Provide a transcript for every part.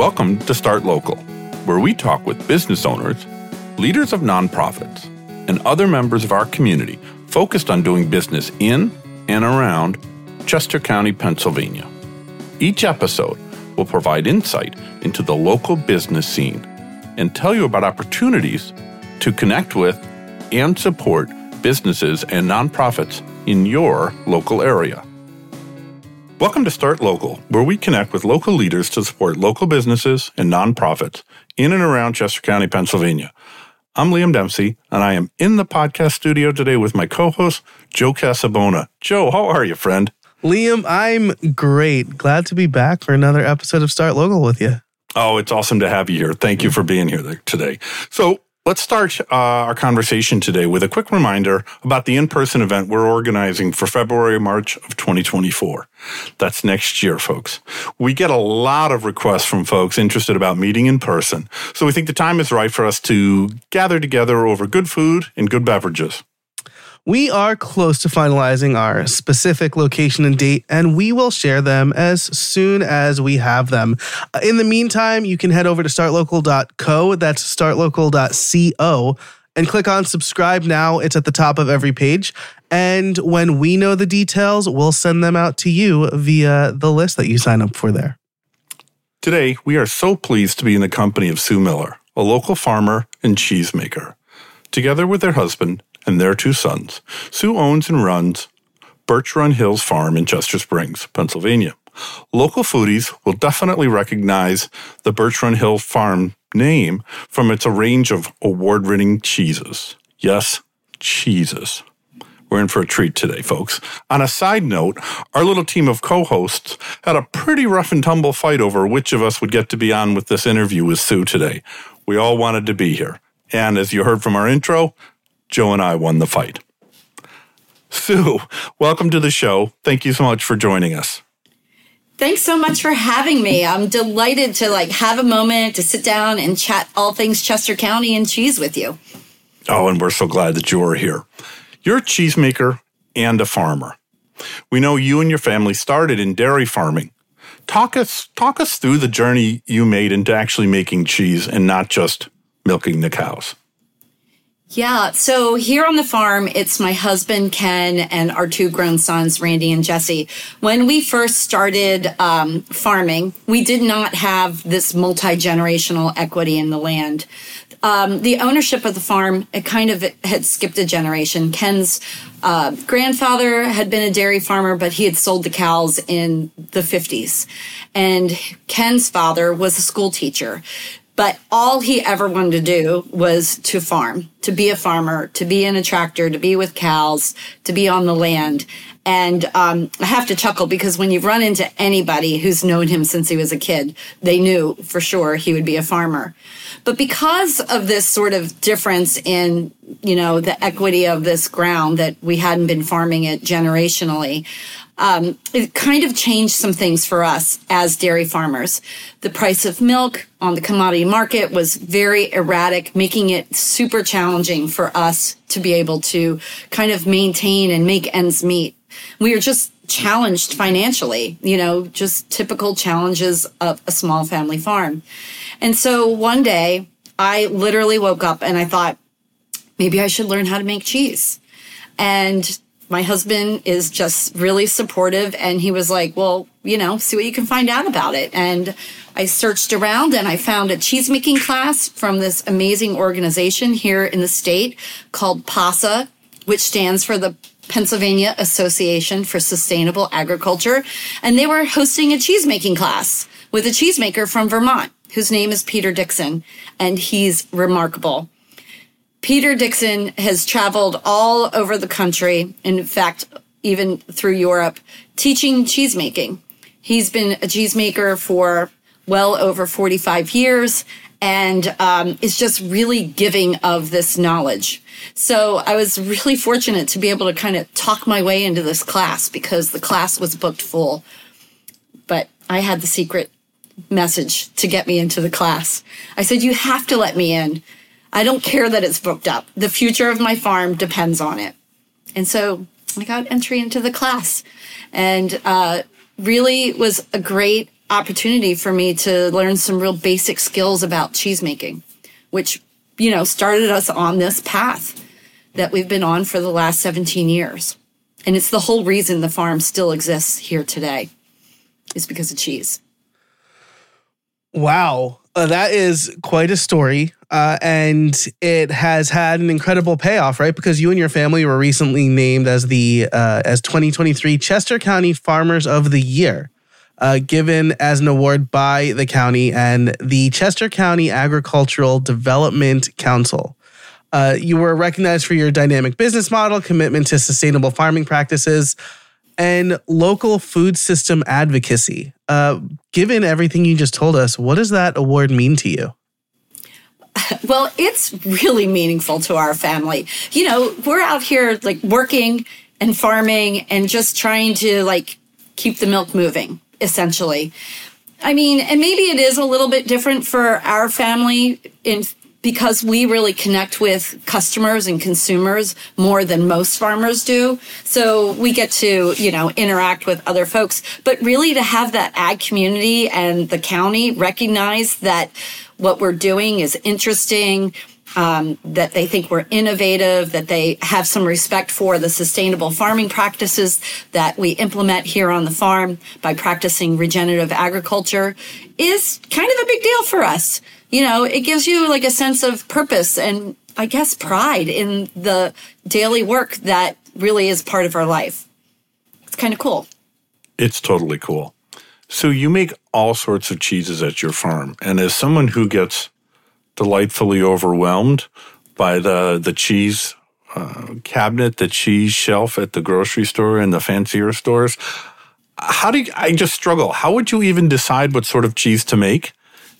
Welcome to Start Local, where we talk with business owners, leaders of nonprofits, and other members of our community focused on doing business in and around Chester County, Pennsylvania. Each episode will provide insight into the local business scene and tell you about opportunities to connect with and support businesses and nonprofits in your local area. Welcome to Start Local, where we connect with local leaders to support local businesses and nonprofits in and around Chester County, Pennsylvania. I'm Liam Dempsey, and I am in the podcast studio today with my co host, Joe Casabona. Joe, how are you, friend? Liam, I'm great. Glad to be back for another episode of Start Local with you. Oh, it's awesome to have you here. Thank you for being here today. So, Let's start uh, our conversation today with a quick reminder about the in person event we're organizing for February, March of 2024. That's next year, folks. We get a lot of requests from folks interested about meeting in person, so we think the time is right for us to gather together over good food and good beverages. We are close to finalizing our specific location and date, and we will share them as soon as we have them. Uh, in the meantime, you can head over to startlocal.co, that's startlocal.co, and click on subscribe now. It's at the top of every page. And when we know the details, we'll send them out to you via the list that you sign up for there. Today, we are so pleased to be in the company of Sue Miller, a local farmer and cheesemaker. Together with their husband, and their two sons. Sue owns and runs Birchrun Hills Farm in Chester Springs, Pennsylvania. Local foodies will definitely recognize the Birchrun Hill Farm name from its range of award winning cheeses. Yes, cheeses. We're in for a treat today, folks. On a side note, our little team of co hosts had a pretty rough and tumble fight over which of us would get to be on with this interview with Sue today. We all wanted to be here. And as you heard from our intro, Joe and I won the fight. Sue, welcome to the show. Thank you so much for joining us. Thanks so much for having me. I'm delighted to like have a moment to sit down and chat all things Chester County and cheese with you. Oh, and we're so glad that you are here. You're a cheesemaker and a farmer. We know you and your family started in dairy farming. Talk us talk us through the journey you made into actually making cheese and not just milking the cows. Yeah. So here on the farm, it's my husband, Ken, and our two grown sons, Randy and Jesse. When we first started um, farming, we did not have this multi generational equity in the land. Um, the ownership of the farm, it kind of had skipped a generation. Ken's uh, grandfather had been a dairy farmer, but he had sold the cows in the 50s. And Ken's father was a school teacher. But all he ever wanted to do was to farm, to be a farmer, to be in a tractor, to be with cows, to be on the land. And um, I have to chuckle because when you run into anybody who's known him since he was a kid, they knew for sure he would be a farmer. But because of this sort of difference in, you know, the equity of this ground that we hadn't been farming it generationally, um, it kind of changed some things for us as dairy farmers. The price of milk on the commodity market was very erratic, making it super challenging for us to be able to kind of maintain and make ends meet. We are just challenged financially, you know, just typical challenges of a small family farm. And so one day I literally woke up and I thought, maybe I should learn how to make cheese. And my husband is just really supportive and he was like, well, you know, see what you can find out about it. And I searched around and I found a cheese making class from this amazing organization here in the state called PASA, which stands for the Pennsylvania Association for Sustainable Agriculture. And they were hosting a cheese making class with a cheesemaker from Vermont whose name is Peter Dixon. And he's remarkable. Peter Dixon has traveled all over the country, in fact, even through Europe, teaching cheesemaking. He's been a cheesemaker for well over 45 years and um, is just really giving of this knowledge. So I was really fortunate to be able to kind of talk my way into this class because the class was booked full. But I had the secret message to get me into the class. I said, You have to let me in. I don't care that it's booked up. The future of my farm depends on it. And so I got entry into the class and uh, really was a great opportunity for me to learn some real basic skills about cheese making, which, you know, started us on this path that we've been on for the last 17 years. And it's the whole reason the farm still exists here today is because of cheese. Wow. Uh, that is quite a story. Uh, and it has had an incredible payoff, right? Because you and your family were recently named as the uh, as 2023 Chester County Farmers of the Year, uh, given as an award by the county and the Chester County Agricultural Development Council. Uh, you were recognized for your dynamic business model, commitment to sustainable farming practices, and local food system advocacy. Uh, given everything you just told us, what does that award mean to you? Well, it's really meaningful to our family. You know, we're out here like working and farming and just trying to like keep the milk moving, essentially. I mean, and maybe it is a little bit different for our family in because we really connect with customers and consumers more than most farmers do. So we get to, you know, interact with other folks, but really to have that ag community and the county recognize that what we're doing is interesting, um, that they think we're innovative, that they have some respect for the sustainable farming practices that we implement here on the farm by practicing regenerative agriculture is kind of a big deal for us. You know, it gives you like a sense of purpose and I guess pride in the daily work that really is part of our life. It's kind of cool. It's totally cool. So you make all sorts of cheeses at your farm. And as someone who gets delightfully overwhelmed by the the cheese uh, cabinet, the cheese shelf at the grocery store and the fancier stores. How do you, I just struggle? How would you even decide what sort of cheese to make?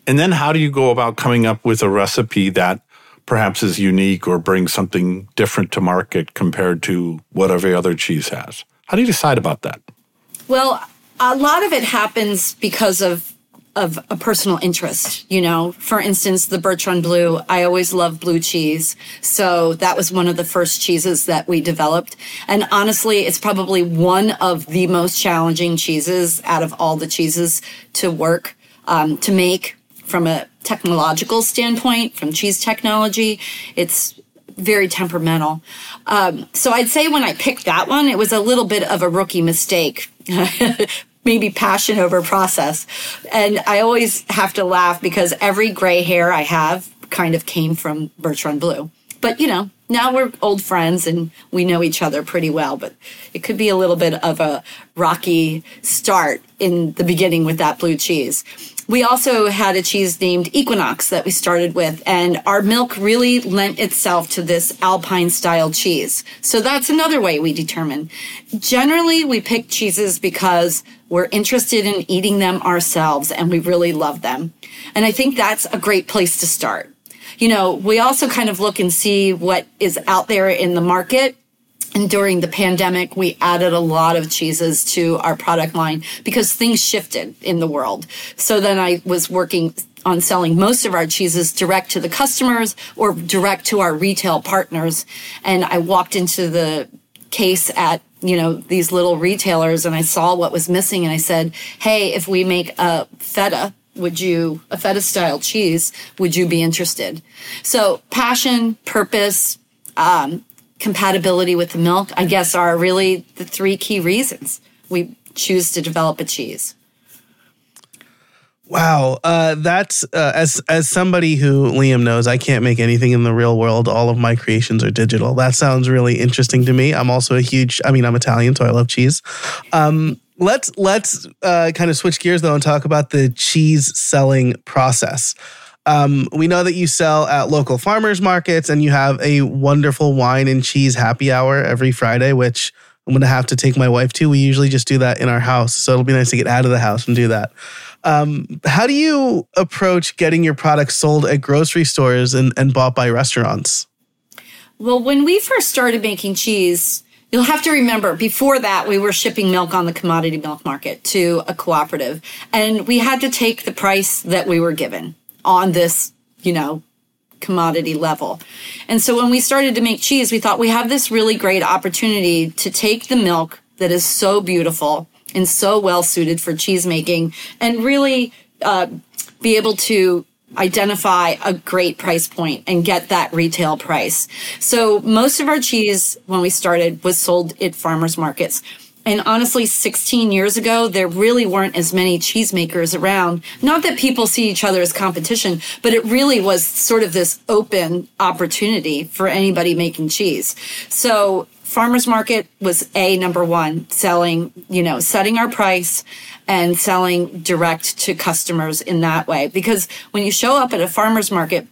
And then how do you go about coming up with a recipe that perhaps is unique or brings something different to market compared to what every other cheese has? How do you decide about that? Well, a lot of it happens because of of a personal interest, you know. For instance, the Birchrun Blue, I always love blue cheese. So that was one of the first cheeses that we developed. And honestly, it's probably one of the most challenging cheeses out of all the cheeses to work, um, to make from a technological standpoint, from cheese technology. It's very temperamental. Um, so I'd say when I picked that one, it was a little bit of a rookie mistake. maybe passion over process. And I always have to laugh because every gray hair I have kind of came from Birchrun Blue. But you know, now we're old friends and we know each other pretty well, but it could be a little bit of a rocky start in the beginning with that blue cheese. We also had a cheese named Equinox that we started with, and our milk really lent itself to this alpine style cheese. So that's another way we determine. Generally, we pick cheeses because we're interested in eating them ourselves and we really love them. And I think that's a great place to start. You know, we also kind of look and see what is out there in the market and during the pandemic, we added a lot of cheeses to our product line because things shifted in the world. So then I was working on selling most of our cheeses direct to the customers or direct to our retail partners. And I walked into the case at you know these little retailers and I saw what was missing and I said, "Hey, if we make a feta, would you a feta style cheese, would you be interested?" So, passion, purpose, um, compatibility with the milk, I guess, are really the three key reasons we choose to develop a cheese. Wow, uh, that's uh, as as somebody who Liam knows, I can't make anything in the real world. All of my creations are digital. That sounds really interesting to me. I'm also a huge. I mean, I'm Italian, so I love cheese. Um, let's let's uh, kind of switch gears though and talk about the cheese selling process. Um, we know that you sell at local farmers markets and you have a wonderful wine and cheese happy hour every Friday, which I'm going to have to take my wife to. We usually just do that in our house. So it'll be nice to get out of the house and do that. Um, how do you approach getting your products sold at grocery stores and, and bought by restaurants? Well, when we first started making cheese, You'll have to remember before that, we were shipping milk on the commodity milk market to a cooperative, and we had to take the price that we were given on this, you know, commodity level. And so when we started to make cheese, we thought we have this really great opportunity to take the milk that is so beautiful and so well suited for cheese making and really uh, be able to identify a great price point and get that retail price. So most of our cheese when we started was sold at farmers markets. And honestly, 16 years ago, there really weren't as many cheesemakers around. Not that people see each other as competition, but it really was sort of this open opportunity for anybody making cheese. So farmers market was a number one selling, you know, setting our price and selling direct to customers in that way. Because when you show up at a farmer's market,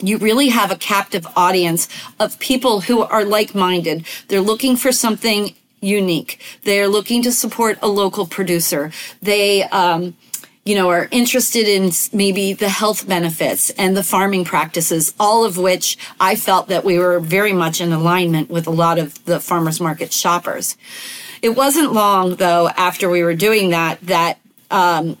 you really have a captive audience of people who are like minded. They're looking for something unique. They're looking to support a local producer. They, um, you know, are interested in maybe the health benefits and the farming practices, all of which I felt that we were very much in alignment with a lot of the farmers market shoppers. It wasn't long though after we were doing that that um,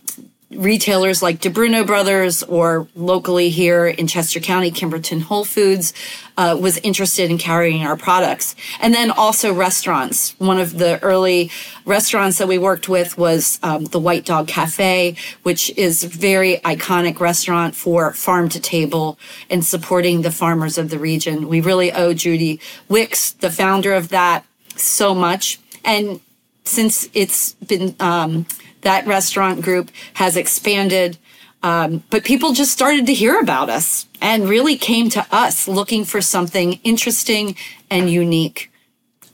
retailers like Di Bruno Brothers or locally here in Chester County, Kimberton Whole Foods uh, was interested in carrying our products. And then also restaurants. One of the early restaurants that we worked with was um, the White Dog Cafe, which is a very iconic restaurant for farm to table and supporting the farmers of the region. We really owe Judy Wicks, the founder of that, so much and since it's been um, that restaurant group has expanded, um, but people just started to hear about us and really came to us looking for something interesting and unique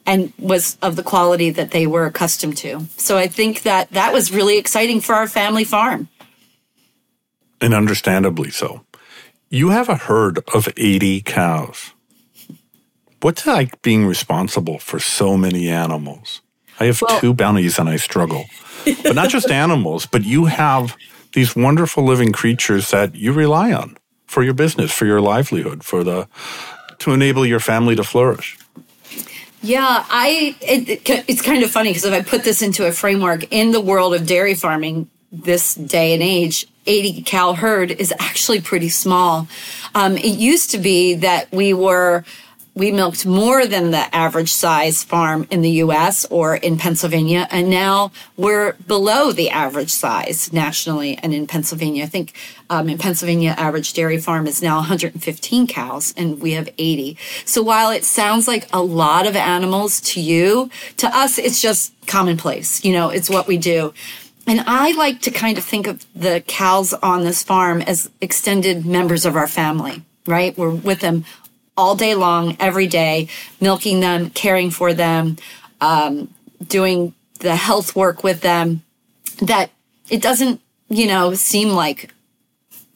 and was of the quality that they were accustomed to. So I think that that was really exciting for our family farm. And understandably so. You have a herd of 80 cows. What's it like being responsible for so many animals? I have well, two bounties and I struggle. But not just animals, but you have these wonderful living creatures that you rely on for your business, for your livelihood, for the to enable your family to flourish. Yeah, I it, it's kind of funny because if I put this into a framework in the world of dairy farming this day and age, 80 cow herd is actually pretty small. Um, it used to be that we were we milked more than the average size farm in the US or in Pennsylvania. And now we're below the average size nationally and in Pennsylvania. I think um, in Pennsylvania, average dairy farm is now 115 cows and we have 80. So while it sounds like a lot of animals to you, to us, it's just commonplace. You know, it's what we do. And I like to kind of think of the cows on this farm as extended members of our family right? We're with them all day long, every day, milking them, caring for them, um, doing the health work with them, that it doesn't, you know, seem like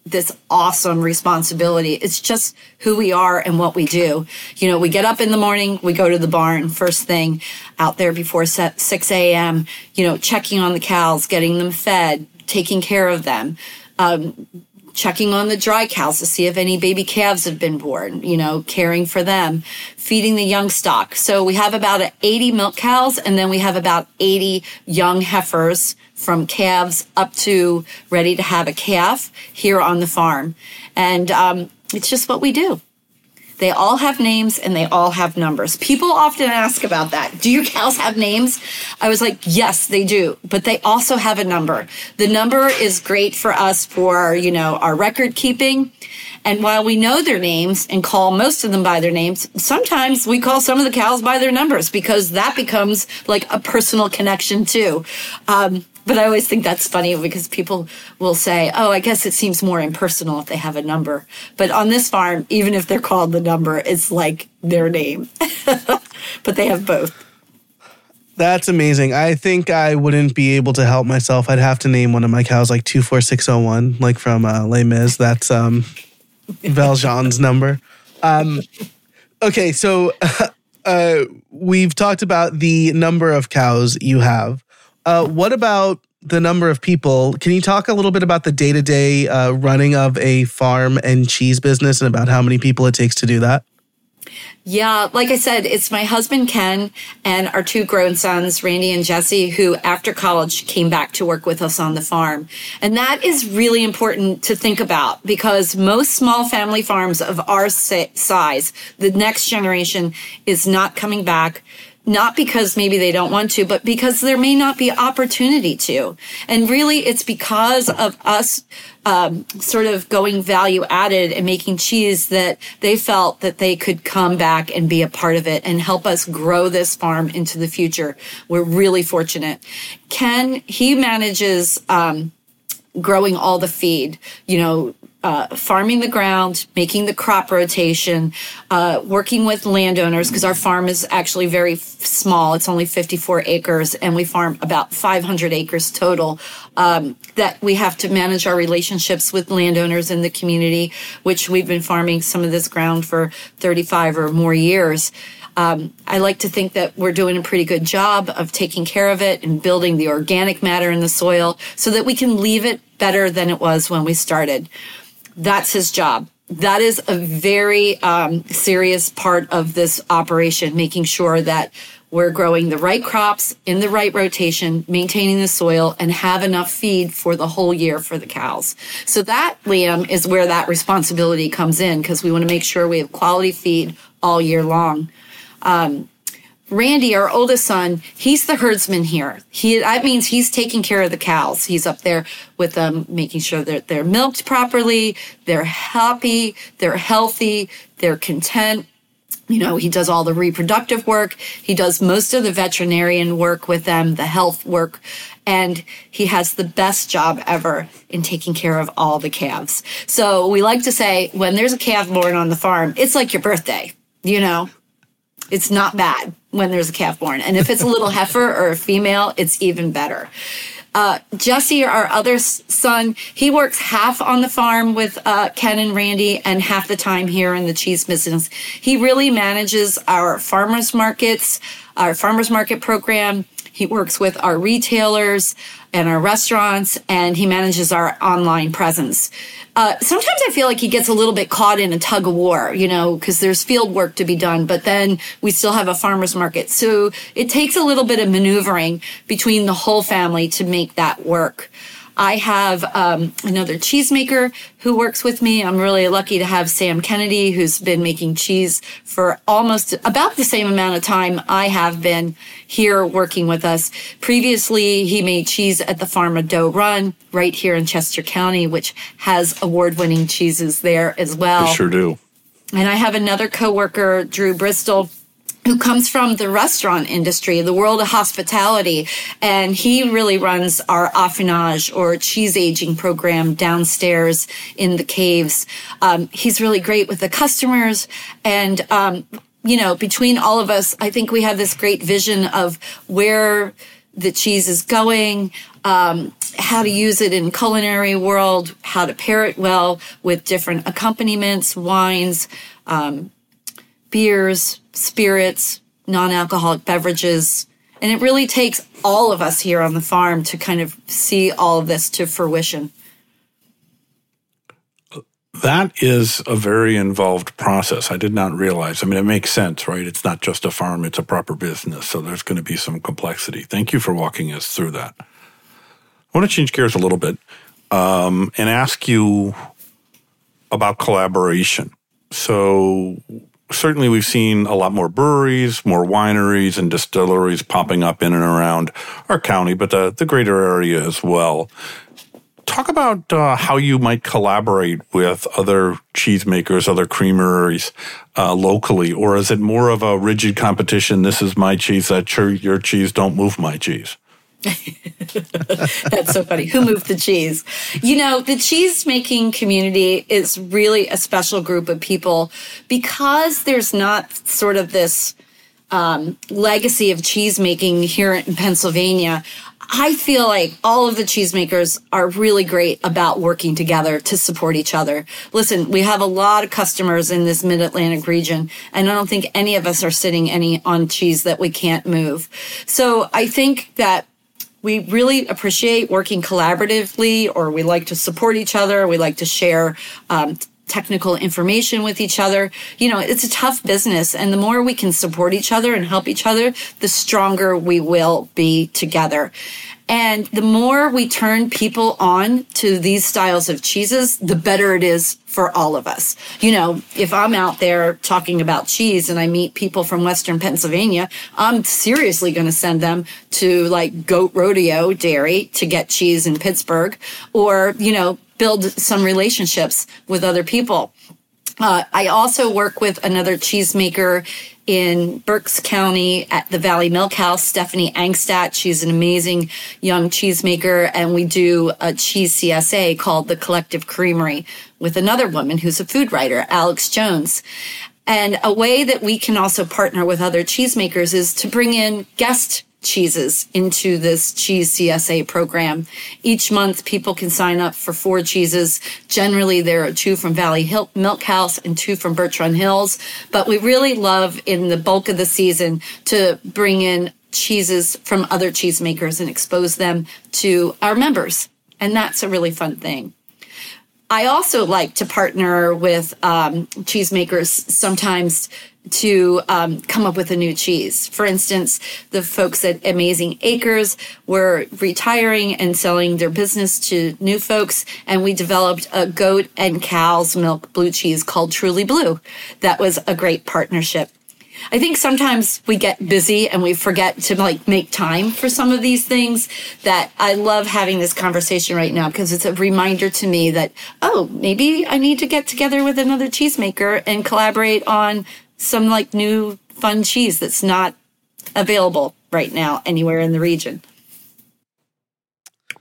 this awesome responsibility. It's just who we are and what we do. You know, we get up in the morning, we go to the barn first thing out there before 6 a.m., you know, checking on the cows, getting them fed, taking care of them. Um, checking on the dry cows to see if any baby calves have been born, you know, caring for them, feeding the young stock. So we have about 80 milk cows and then we have about 80 young heifers from calves up to ready to have a calf here on the farm. And um, it's just what we do. They all have names and they all have numbers. People often ask about that. Do your cows have names? I was like, yes, they do, but they also have a number. The number is great for us for, you know, our record keeping. And while we know their names and call most of them by their names, sometimes we call some of the cows by their numbers because that becomes like a personal connection too. Um, but I always think that's funny because people will say, "Oh, I guess it seems more impersonal if they have a number." But on this farm, even if they're called the number, it's like their name. but they have both. That's amazing. I think I wouldn't be able to help myself. I'd have to name one of my cows like 24601, like from uh, Les Mis. That's um, Valjean's number. Um, okay, so uh, we've talked about the number of cows you have. Uh, what about the number of people? Can you talk a little bit about the day to day running of a farm and cheese business and about how many people it takes to do that? Yeah, like I said, it's my husband Ken and our two grown sons, Randy and Jesse, who after college came back to work with us on the farm. And that is really important to think about because most small family farms of our size, the next generation is not coming back not because maybe they don't want to, but because there may not be opportunity to. And really, it's because of us um, sort of going value added and making cheese that they felt that they could come back and be a part of it and help us grow this farm into the future. We're really fortunate. Ken, he manages um, growing all the feed, you know, uh, farming the ground, making the crop rotation, uh, working with landowners because our farm is actually very f- small. It's only 54 acres, and we farm about 500 acres total. Um, that we have to manage our relationships with landowners in the community, which we've been farming some of this ground for 35 or more years. Um, I like to think that we're doing a pretty good job of taking care of it and building the organic matter in the soil so that we can leave it better than it was when we started. That's his job. That is a very um, serious part of this operation, making sure that we're growing the right crops in the right rotation, maintaining the soil, and have enough feed for the whole year for the cows. So that, Liam, is where that responsibility comes in because we want to make sure we have quality feed all year long. Um, Randy, our oldest son, he's the herdsman here. He that means he's taking care of the cows. He's up there with them, making sure that they're milked properly, they're happy, they're healthy, they're content. You know, he does all the reproductive work. He does most of the veterinarian work with them, the health work, and he has the best job ever in taking care of all the calves. So we like to say when there's a calf born on the farm, it's like your birthday, you know? It's not bad when there's a calf born. And if it's a little heifer or a female, it's even better. Uh, Jesse, our other son, he works half on the farm with uh, Ken and Randy and half the time here in the cheese business. He really manages our farmers markets, our farmers market program. He works with our retailers and our restaurants, and he manages our online presence. Uh, sometimes I feel like he gets a little bit caught in a tug of war, you know, because there's field work to be done, but then we still have a farmer's market. So it takes a little bit of maneuvering between the whole family to make that work. I have um, another cheesemaker who works with me. I'm really lucky to have Sam Kennedy, who's been making cheese for almost about the same amount of time I have been here working with us. Previously, he made cheese at the farm of Doe Run right here in Chester County, which has award winning cheeses there as well. They sure do. And I have another coworker, Drew Bristol who comes from the restaurant industry, the world of hospitality. And he really runs our affinage or cheese aging program downstairs in the caves. Um, he's really great with the customers. And, um, you know, between all of us, I think we have this great vision of where the cheese is going, um, how to use it in culinary world, how to pair it well with different accompaniments, wines, um, beers, spirits, non alcoholic beverages. And it really takes all of us here on the farm to kind of see all of this to fruition. That is a very involved process. I did not realize. I mean, it makes sense, right? It's not just a farm, it's a proper business. So there's going to be some complexity. Thank you for walking us through that. I want to change gears a little bit um, and ask you about collaboration. So, certainly we've seen a lot more breweries, more wineries and distilleries popping up in and around our county, but the, the greater area as well. Talk about uh, how you might collaborate with other cheesemakers, other creameries uh, locally, or is it more of a rigid competition? This is my cheese, that's your, your cheese, don't move my cheese. That's so funny. Who moved the cheese? You know, the cheese making community is really a special group of people because there's not sort of this um, legacy of cheese making here in Pennsylvania. I feel like all of the cheesemakers are really great about working together to support each other. Listen, we have a lot of customers in this mid Atlantic region, and I don't think any of us are sitting any on cheese that we can't move. So I think that we really appreciate working collaboratively or we like to support each other. We like to share um, technical information with each other. You know it's a tough business and the more we can support each other and help each other the stronger we will be together And the more we turn people on to these styles of cheeses, the better it is for all of us. You know, if I'm out there talking about cheese and I meet people from Western Pennsylvania, I'm seriously going to send them to like Goat Rodeo Dairy to get cheese in Pittsburgh or, you know, build some relationships with other people. Uh, I also work with another cheesemaker in Berks County at the Valley Milk House, Stephanie Angstadt. She's an amazing young cheesemaker, and we do a cheese CSA called the Collective Creamery with another woman who's a food writer, Alex Jones. And a way that we can also partner with other cheesemakers is to bring in guest cheeses into this cheese CSA program. Each month, people can sign up for four cheeses. Generally, there are two from Valley Hill Milk House and two from Birchrun Hills. But we really love in the bulk of the season to bring in cheeses from other cheesemakers and expose them to our members. And that's a really fun thing. I also like to partner with um, cheesemakers sometimes to um, come up with a new cheese. For instance, the folks at Amazing Acres were retiring and selling their business to new folks, and we developed a goat and cow's milk blue cheese called Truly Blue. That was a great partnership. I think sometimes we get busy and we forget to like make time for some of these things that I love having this conversation right now because it's a reminder to me that, oh, maybe I need to get together with another cheesemaker and collaborate on some like new fun cheese that's not available right now anywhere in the region.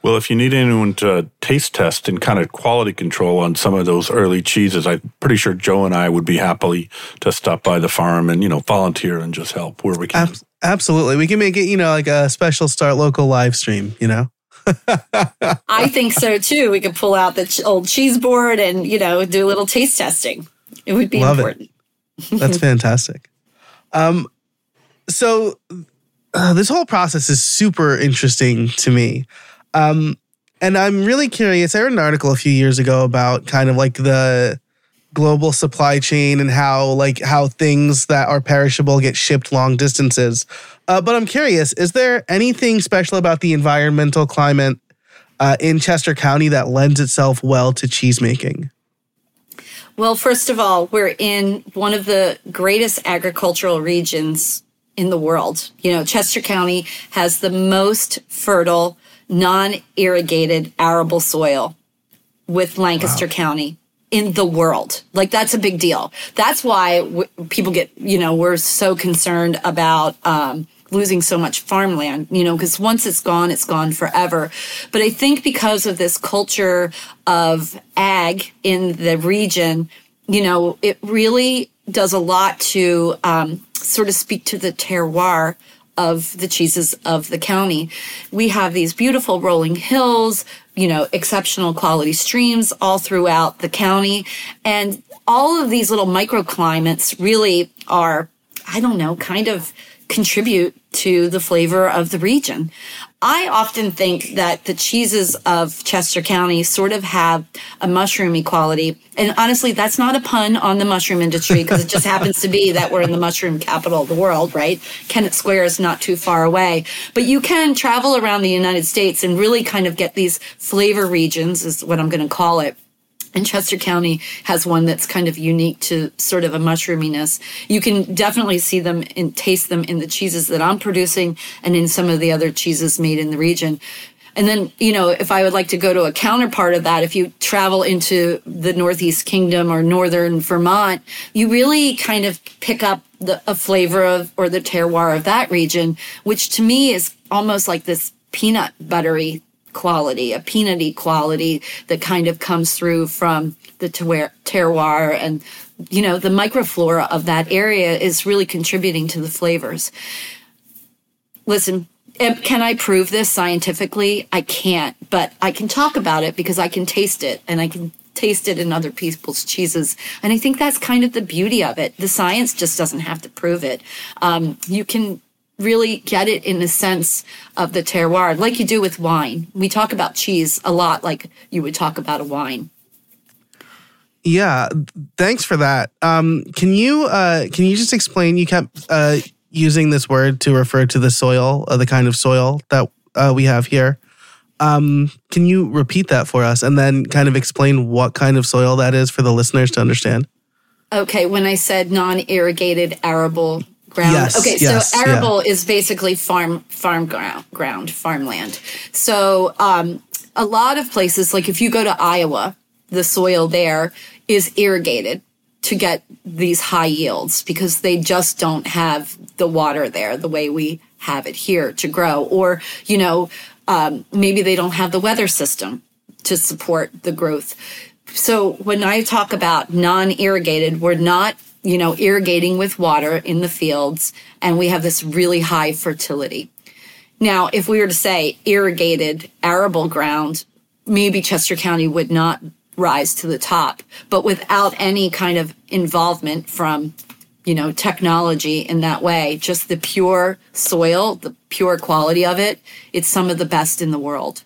Well, if you need anyone to taste test and kind of quality control on some of those early cheeses, I'm pretty sure Joe and I would be happily to stop by the farm and, you know, volunteer and just help where we can. Ab- absolutely. We can make it, you know, like a special start local live stream, you know? I think so too. We could pull out the old cheese board and, you know, do a little taste testing. It would be Love important. It. That's fantastic. Um, so uh, this whole process is super interesting to me. Um, and I'm really curious. I read an article a few years ago about kind of like the global supply chain and how like how things that are perishable get shipped long distances. Uh, but I'm curious, is there anything special about the environmental climate uh, in Chester County that lends itself well to cheesemaking? Well, first of all, we're in one of the greatest agricultural regions in the world. You know, Chester County has the most fertile, non irrigated arable soil with Lancaster wow. County in the world. Like that's a big deal. That's why w- people get, you know, we're so concerned about um, losing so much farmland, you know, because once it's gone, it's gone forever. But I think because of this culture of ag in the region, you know, it really does a lot to um, sort of speak to the terroir of the cheeses of the county. We have these beautiful rolling hills, you know, exceptional quality streams all throughout the county. And all of these little microclimates really are, I don't know, kind of contribute to the flavor of the region. I often think that the cheeses of Chester County sort of have a mushroomy quality. And honestly, that's not a pun on the mushroom industry because it just happens to be that we're in the mushroom capital of the world, right? Kennett Square is not too far away. But you can travel around the United States and really kind of get these flavor regions, is what I'm going to call it and Chester County has one that's kind of unique to sort of a mushroominess. You can definitely see them and taste them in the cheeses that I'm producing and in some of the other cheeses made in the region. And then, you know, if I would like to go to a counterpart of that, if you travel into the Northeast Kingdom or Northern Vermont, you really kind of pick up the, a flavor of or the terroir of that region, which to me is almost like this peanut buttery quality, a peanutty quality that kind of comes through from the terroir and you know the microflora of that area is really contributing to the flavors. Listen, can I prove this scientifically? I can't, but I can talk about it because I can taste it and I can taste it in other people's cheeses. And I think that's kind of the beauty of it. The science just doesn't have to prove it. Um, you can really get it in the sense of the terroir, like you do with wine. We talk about cheese a lot, like you would talk about a wine. Yeah, thanks for that. Um, can you uh, can you just explain? You kept uh, using this word to refer to the soil, uh, the kind of soil that uh, we have here. Um, can you repeat that for us and then kind of explain what kind of soil that is for the listeners to understand? Okay, when I said non-irrigated arable ground. Yes, okay, yes, so arable is basically farm farm ground, ground farmland. So um, a lot of places, like if you go to Iowa, the soil there is irrigated to get these high yields because they just don't have the water there the way we have it here to grow. Or, you know, um, maybe they don't have the weather system to support the growth. So when I talk about non irrigated, we're not, you know, irrigating with water in the fields and we have this really high fertility. Now, if we were to say irrigated arable ground, maybe Chester County would not rise to the top, but without any kind of involvement from, you know, technology in that way, just the pure soil, the pure quality of it, it's some of the best in the world.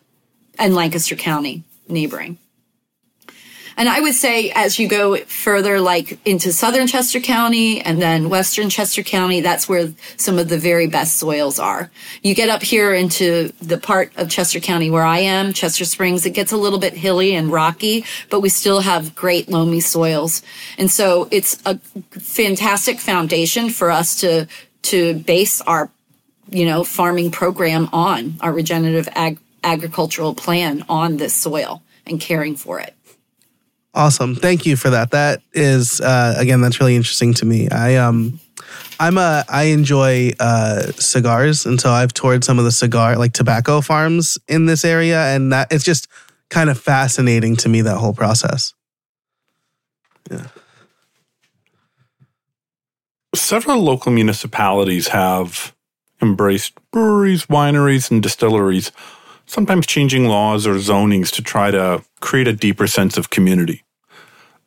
And Lancaster County neighboring. And I would say as you go further, like into southern Chester County and then western Chester County, that's where some of the very best soils are. You get up here into the part of Chester County where I am, Chester Springs, it gets a little bit hilly and rocky, but we still have great loamy soils. And so it's a fantastic foundation for us to, to base our, you know, farming program on, our regenerative ag- agricultural plan on this soil and caring for it. Awesome. Thank you for that. That is uh, again that's really interesting to me. I um I'm a I enjoy uh cigars and so I've toured some of the cigar like tobacco farms in this area and that it's just kind of fascinating to me that whole process. Yeah. Several local municipalities have embraced breweries, wineries, and distilleries, sometimes changing laws or zonings to try to create a deeper sense of community.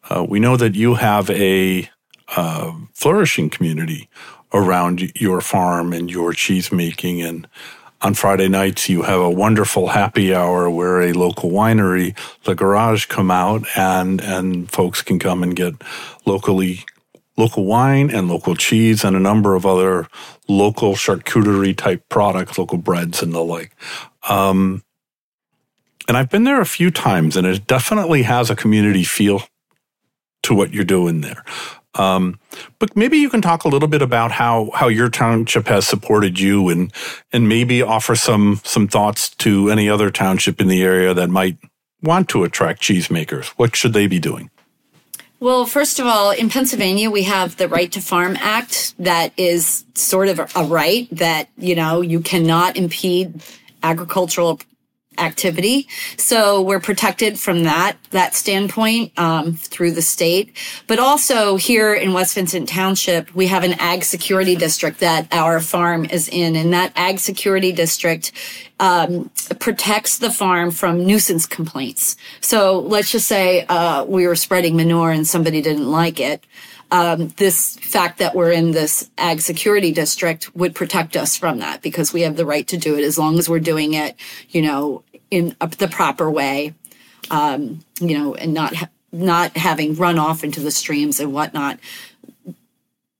Uh, we know that you have a uh, flourishing community around your farm and your cheese making. And on Friday nights, you have a wonderful happy hour where a local winery, the Garage, come out and and folks can come and get locally local wine and local cheese and a number of other local charcuterie type products, local breads and the like. Um, and I've been there a few times, and it definitely has a community feel to what you're doing there. Um, but maybe you can talk a little bit about how how your township has supported you, and and maybe offer some some thoughts to any other township in the area that might want to attract cheesemakers. What should they be doing? Well, first of all, in Pennsylvania, we have the Right to Farm Act that is sort of a right that, you know, you cannot impede agricultural activity. So we're protected from that, that standpoint, um, through the state. But also here in West Vincent Township, we have an ag security district that our farm is in. And that ag security district, um, protects the farm from nuisance complaints. So let's just say, uh, we were spreading manure and somebody didn't like it um, this fact that we're in this ag security district would protect us from that because we have the right to do it as long as we're doing it, you know, in a, the proper way, um, you know, and not ha- not having run off into the streams and whatnot.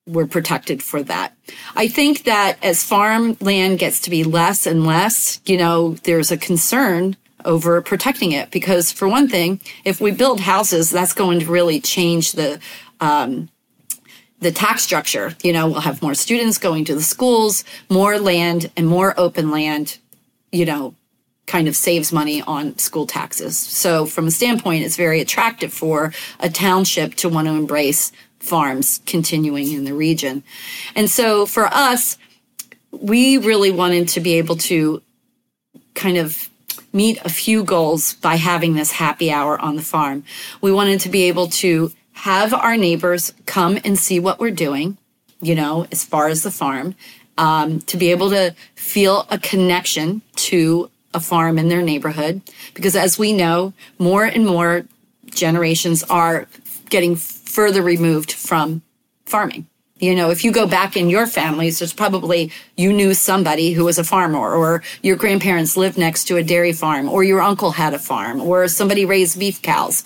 We're protected for that. I think that as farmland gets to be less and less, you know, there's a concern over protecting it because for one thing, if we build houses, that's going to really change the um, the tax structure. You know, we'll have more students going to the schools, more land and more open land, you know, kind of saves money on school taxes. So from a standpoint, it's very attractive for a township to want to embrace farms continuing in the region. And so for us, we really wanted to be able to kind of meet a few goals by having this happy hour on the farm. We wanted to be able to have our neighbors come and see what we're doing, you know, as far as the farm, um, to be able to feel a connection to a farm in their neighborhood. Because as we know, more and more generations are getting further removed from farming. You know, if you go back in your families, there's probably you knew somebody who was a farmer, or your grandparents lived next to a dairy farm, or your uncle had a farm, or somebody raised beef cows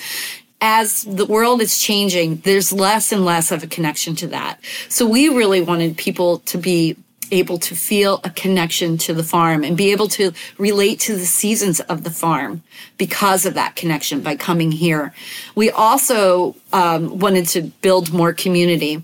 as the world is changing, there's less and less of a connection to that. So we really wanted people to be able to feel a connection to the farm and be able to relate to the seasons of the farm because of that connection by coming here. We also um, wanted to build more community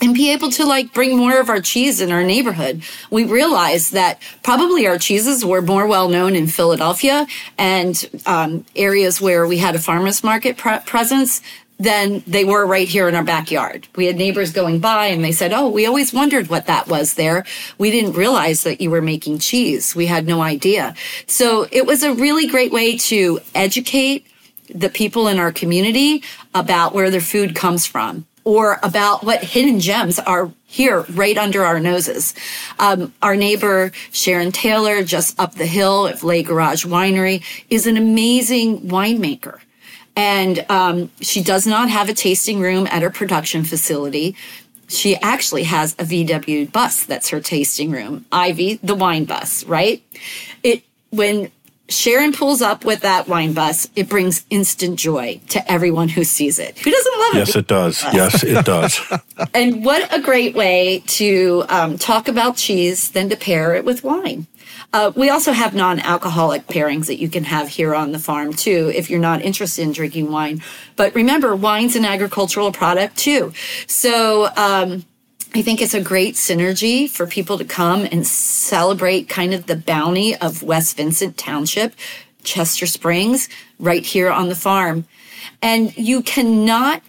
and be able to like bring more of our cheese in our neighborhood. We realized that probably our cheeses were more well known in Philadelphia and um, areas where we had a farmers market pre- presence than they were right here in our backyard. We had neighbors going by and they said, Oh, we always wondered what that was there. We didn't realize that you were making cheese. We had no idea. So it was a really great way to educate the people in our community about where their food comes from or about what hidden gems are here right under our noses. Um, our neighbor Sharon Taylor, just up the hill at Le Garage Winery, is an amazing winemaker. And um, she does not have a tasting room at her production facility. She actually has a VW bus that's her tasting room, Ivy, the wine bus, right? It when Sharon pulls up with that wine bus, it brings instant joy to everyone who sees it. Who doesn't love it? Yes, it does. Yes, it does. and what a great way to um, talk about cheese than to pair it with wine. Uh, we also have non-alcoholic pairings that you can have here on the farm too, if you're not interested in drinking wine. But remember, wine's an agricultural product too. So um, I think it's a great synergy for people to come and celebrate kind of the bounty of West Vincent Township, Chester Springs, right here on the farm. And you cannot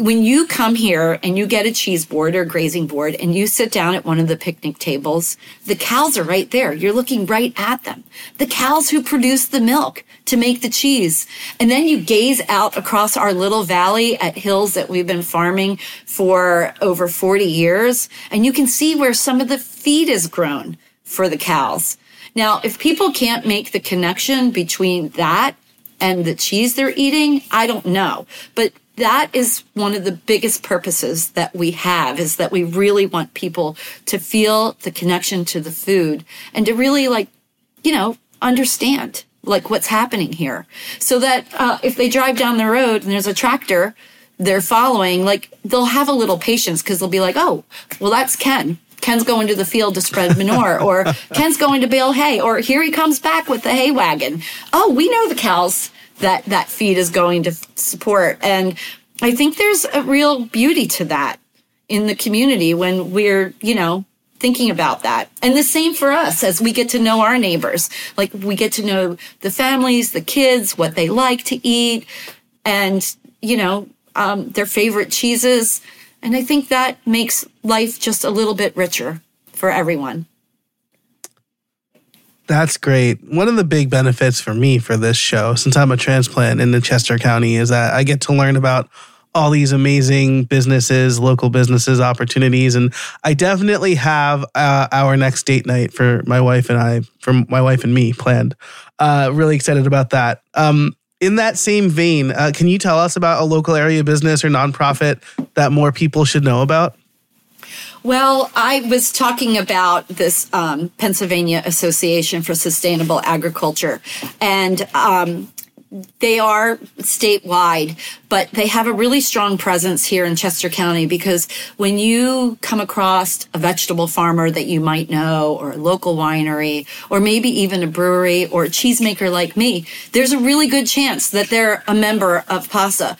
when you come here and you get a cheese board or grazing board and you sit down at one of the picnic tables, the cows are right there. You're looking right at them. The cows who produce the milk to make the cheese. And then you gaze out across our little valley at hills that we've been farming for over 40 years. And you can see where some of the feed is grown for the cows. Now, if people can't make the connection between that and the cheese they're eating, I don't know. But that is one of the biggest purposes that we have is that we really want people to feel the connection to the food and to really like you know understand like what's happening here. So that uh, if they drive down the road and there's a tractor they're following like they'll have a little patience because they'll be like oh well that's ken. Ken's going to the field to spread manure, or Ken's going to bale hay, or here he comes back with the hay wagon. Oh, we know the cows that that feed is going to support. And I think there's a real beauty to that in the community when we're, you know, thinking about that. And the same for us as we get to know our neighbors. Like we get to know the families, the kids, what they like to eat, and, you know, um, their favorite cheeses. And I think that makes life just a little bit richer for everyone. That's great. One of the big benefits for me for this show, since I'm a transplant in the Chester County, is that I get to learn about all these amazing businesses, local businesses, opportunities. And I definitely have uh, our next date night for my wife and I, for my wife and me planned. Uh, really excited about that. Um, in that same vein, uh, can you tell us about a local area business or nonprofit that more people should know about? Well, I was talking about this um, Pennsylvania Association for Sustainable Agriculture, and um, they are statewide, but they have a really strong presence here in Chester County because when you come across a vegetable farmer that you might know, or a local winery, or maybe even a brewery or a cheesemaker like me, there's a really good chance that they're a member of PASA.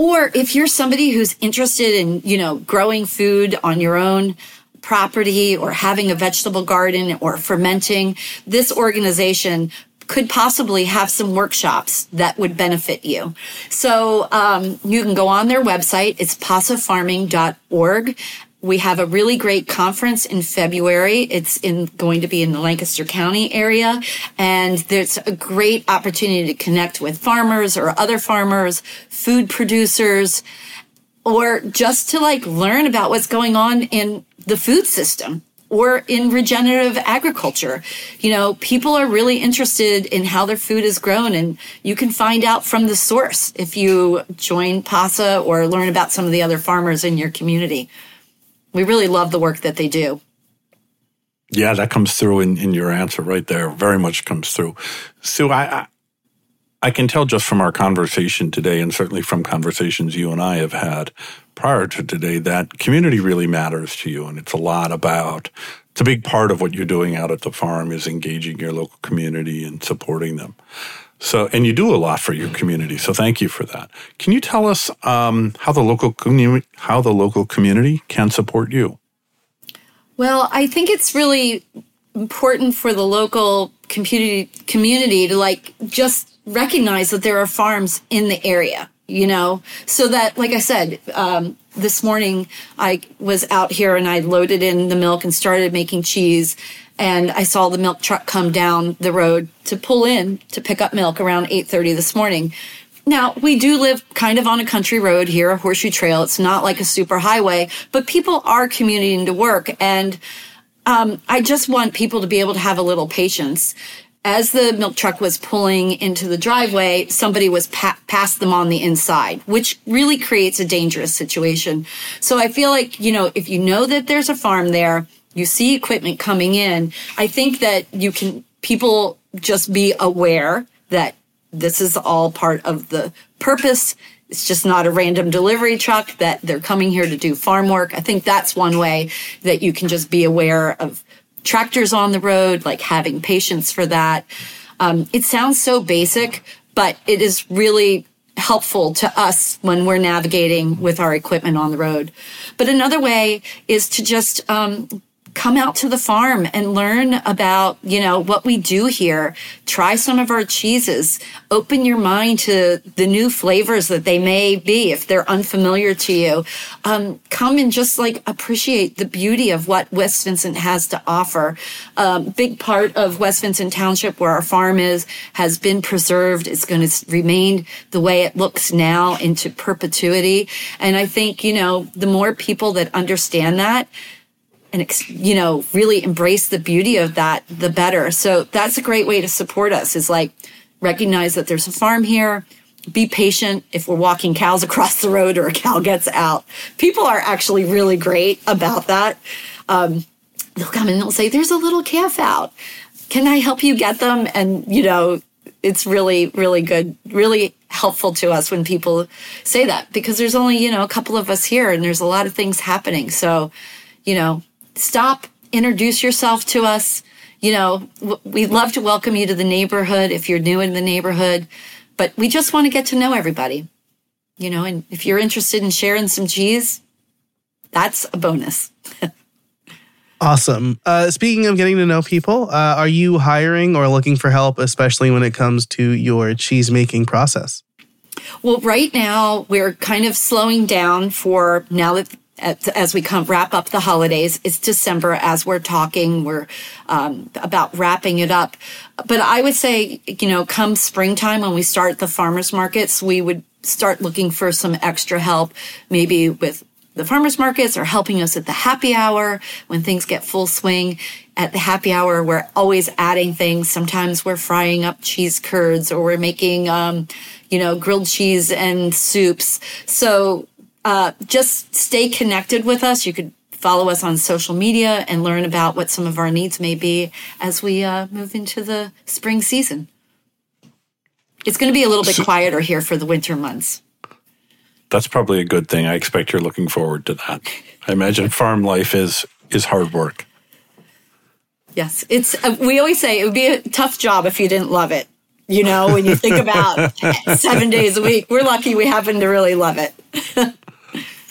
Or if you're somebody who's interested in, you know, growing food on your own, property or having a vegetable garden or fermenting, this organization could possibly have some workshops that would benefit you. So um, you can go on their website. It's pasafarming.org. We have a really great conference in February. It's in going to be in the Lancaster County area. And there's a great opportunity to connect with farmers or other farmers, food producers, or just to like learn about what's going on in the food system or in regenerative agriculture. You know, people are really interested in how their food is grown and you can find out from the source if you join PASA or learn about some of the other farmers in your community. We really love the work that they do. Yeah, that comes through in, in your answer right there. Very much comes through. Sue, I, I I can tell just from our conversation today, and certainly from conversations you and I have had prior to today, that community really matters to you. And it's a lot about it's a big part of what you're doing out at the farm is engaging your local community and supporting them. So, and you do a lot for your community. So, thank you for that. Can you tell us um, how the local community how the local community can support you? Well, I think it's really important for the local community community to like just recognize that there are farms in the area you know so that like i said um, this morning i was out here and i loaded in the milk and started making cheese and i saw the milk truck come down the road to pull in to pick up milk around 8.30 this morning now we do live kind of on a country road here a horseshoe trail it's not like a super highway but people are commuting to work and um, I just want people to be able to have a little patience. As the milk truck was pulling into the driveway, somebody was pa- past them on the inside, which really creates a dangerous situation. So I feel like, you know, if you know that there's a farm there, you see equipment coming in, I think that you can, people just be aware that this is all part of the purpose it's just not a random delivery truck that they're coming here to do farm work. I think that's one way that you can just be aware of tractors on the road, like having patience for that. Um, it sounds so basic, but it is really helpful to us when we're navigating with our equipment on the road. But another way is to just um, come out to the farm and learn about, you know, what we do here. Try some of our cheeses. Open your mind to the new flavors that they may be if they're unfamiliar to you. Um, come and just like appreciate the beauty of what West Vincent has to offer. Um, big part of West Vincent Township where our farm is has been preserved. It's going to remain the way it looks now into perpetuity. And I think, you know, the more people that understand that, and you know really embrace the beauty of that the better. So that's a great way to support us is like recognize that there's a farm here. Be patient. If we're walking cows across the road or a cow gets out people are actually really great about that. Um, they'll come and they'll say there's a little calf out. Can i help you get them? And you know it's really really good really helpful to us when people say that because there's only you know a couple of us here and there's a lot of things happening. So you know stop, introduce yourself to us. You know, we'd love to welcome you to the neighborhood if you're new in the neighborhood, but we just want to get to know everybody. You know, and if you're interested in sharing some cheese, that's a bonus. awesome. Uh, speaking of getting to know people, uh, are you hiring or looking for help, especially when it comes to your cheese making process? Well, right now we're kind of slowing down for now that as we come wrap up the holidays. It's December as we're talking. We're um, about wrapping it up. But I would say, you know, come springtime when we start the farmers markets, we would start looking for some extra help, maybe with the farmers markets or helping us at the happy hour when things get full swing. At the happy hour, we're always adding things. Sometimes we're frying up cheese curds or we're making, um, you know, grilled cheese and soups. So uh, just stay connected with us. You could follow us on social media and learn about what some of our needs may be as we uh, move into the spring season. It's going to be a little bit so, quieter here for the winter months. That's probably a good thing. I expect you're looking forward to that. I imagine farm life is is hard work. Yes, it's. Uh, we always say it would be a tough job if you didn't love it. You know, when you think about seven days a week, we're lucky we happen to really love it.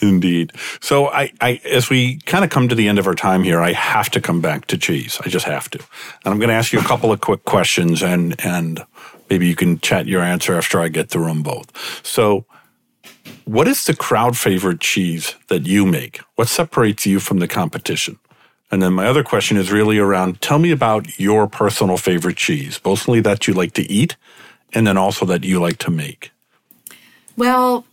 Indeed. So I, I, as we kind of come to the end of our time here, I have to come back to cheese. I just have to. And I'm going to ask you a couple of quick questions and, and maybe you can chat your answer after I get through them both. So what is the crowd favorite cheese that you make? What separates you from the competition? And then my other question is really around tell me about your personal favorite cheese, mostly that you like to eat and then also that you like to make. Well,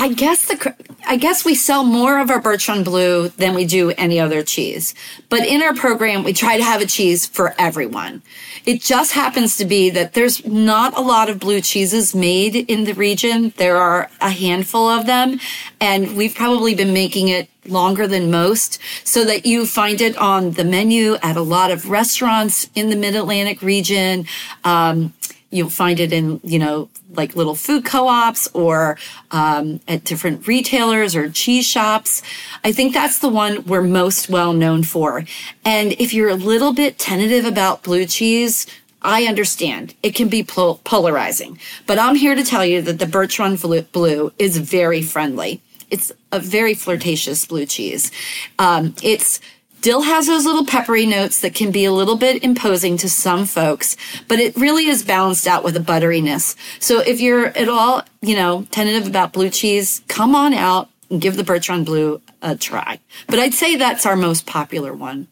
I guess the I guess we sell more of our Birchrun Blue than we do any other cheese. But in our program, we try to have a cheese for everyone. It just happens to be that there's not a lot of blue cheeses made in the region. There are a handful of them, and we've probably been making it longer than most so that you find it on the menu at a lot of restaurants in the Mid Atlantic region. Um, You'll find it in, you know, like little food co-ops or um, at different retailers or cheese shops. I think that's the one we're most well known for. And if you're a little bit tentative about blue cheese, I understand it can be pol- polarizing, but I'm here to tell you that the Birchrun Blue is very friendly. It's a very flirtatious blue cheese. Um, it's still has those little peppery notes that can be a little bit imposing to some folks, but it really is balanced out with a butteriness. So if you're at all, you know, tentative about blue cheese, come on out and give the Run Blue a try. But I'd say that's our most popular one.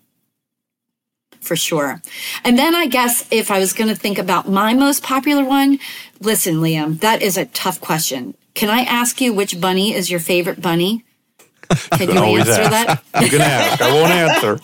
For sure. And then I guess if I was going to think about my most popular one, listen, Liam, that is a tough question. Can I ask you which bunny is your favorite bunny? Can you Always answer ask. that? You can ask. I won't answer.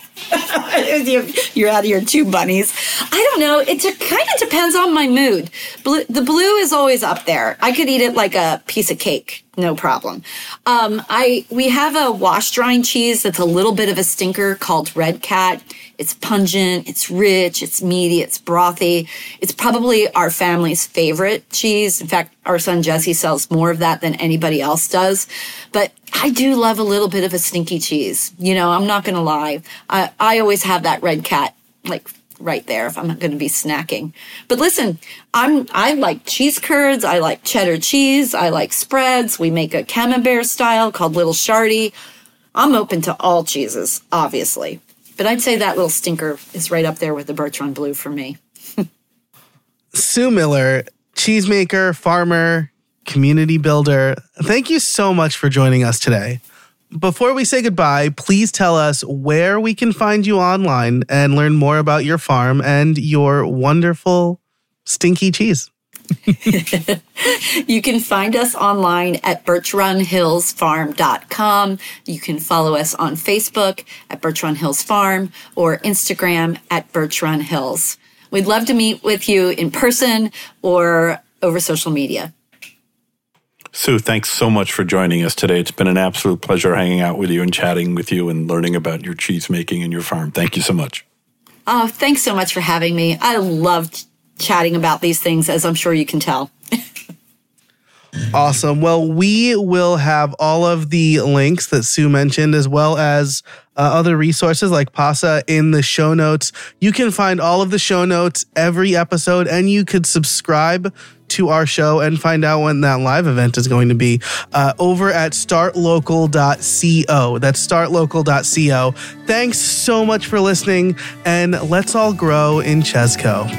You're- You're out of your two bunnies. I don't know. It kind of depends on my mood. Blue, the blue is always up there. I could eat it like a piece of cake, no problem. Um, I we have a washed rind cheese that's a little bit of a stinker called Red Cat. It's pungent, it's rich, it's meaty, it's brothy. It's probably our family's favorite cheese. In fact, our son Jesse sells more of that than anybody else does. But I do love a little bit of a stinky cheese. You know, I'm not going to lie. I, I always have that red cat like right there if I'm going to be snacking. But listen, I'm I like cheese curds. I like cheddar cheese. I like spreads. We make a camembert style called Little Shardy. I'm open to all cheeses, obviously. But I'd say that little stinker is right up there with the Run Blue for me. Sue Miller, cheesemaker, farmer, community builder. Thank you so much for joining us today. Before we say goodbye, please tell us where we can find you online and learn more about your farm and your wonderful stinky cheese. You can find us online at birchrunhillsfarm.com. You can follow us on Facebook at Birchrun Hills Farm or Instagram at Birchrun Hills. We'd love to meet with you in person or over social media. Sue, thanks so much for joining us today. It's been an absolute pleasure hanging out with you and chatting with you and learning about your cheese making and your farm. Thank you so much. Oh, thanks so much for having me. I love ch- chatting about these things, as I'm sure you can tell. Awesome. Well, we will have all of the links that Sue mentioned, as well as uh, other resources like PASA in the show notes. You can find all of the show notes every episode, and you could subscribe to our show and find out when that live event is going to be uh, over at startlocal.co. That's startlocal.co. Thanks so much for listening, and let's all grow in Chesco.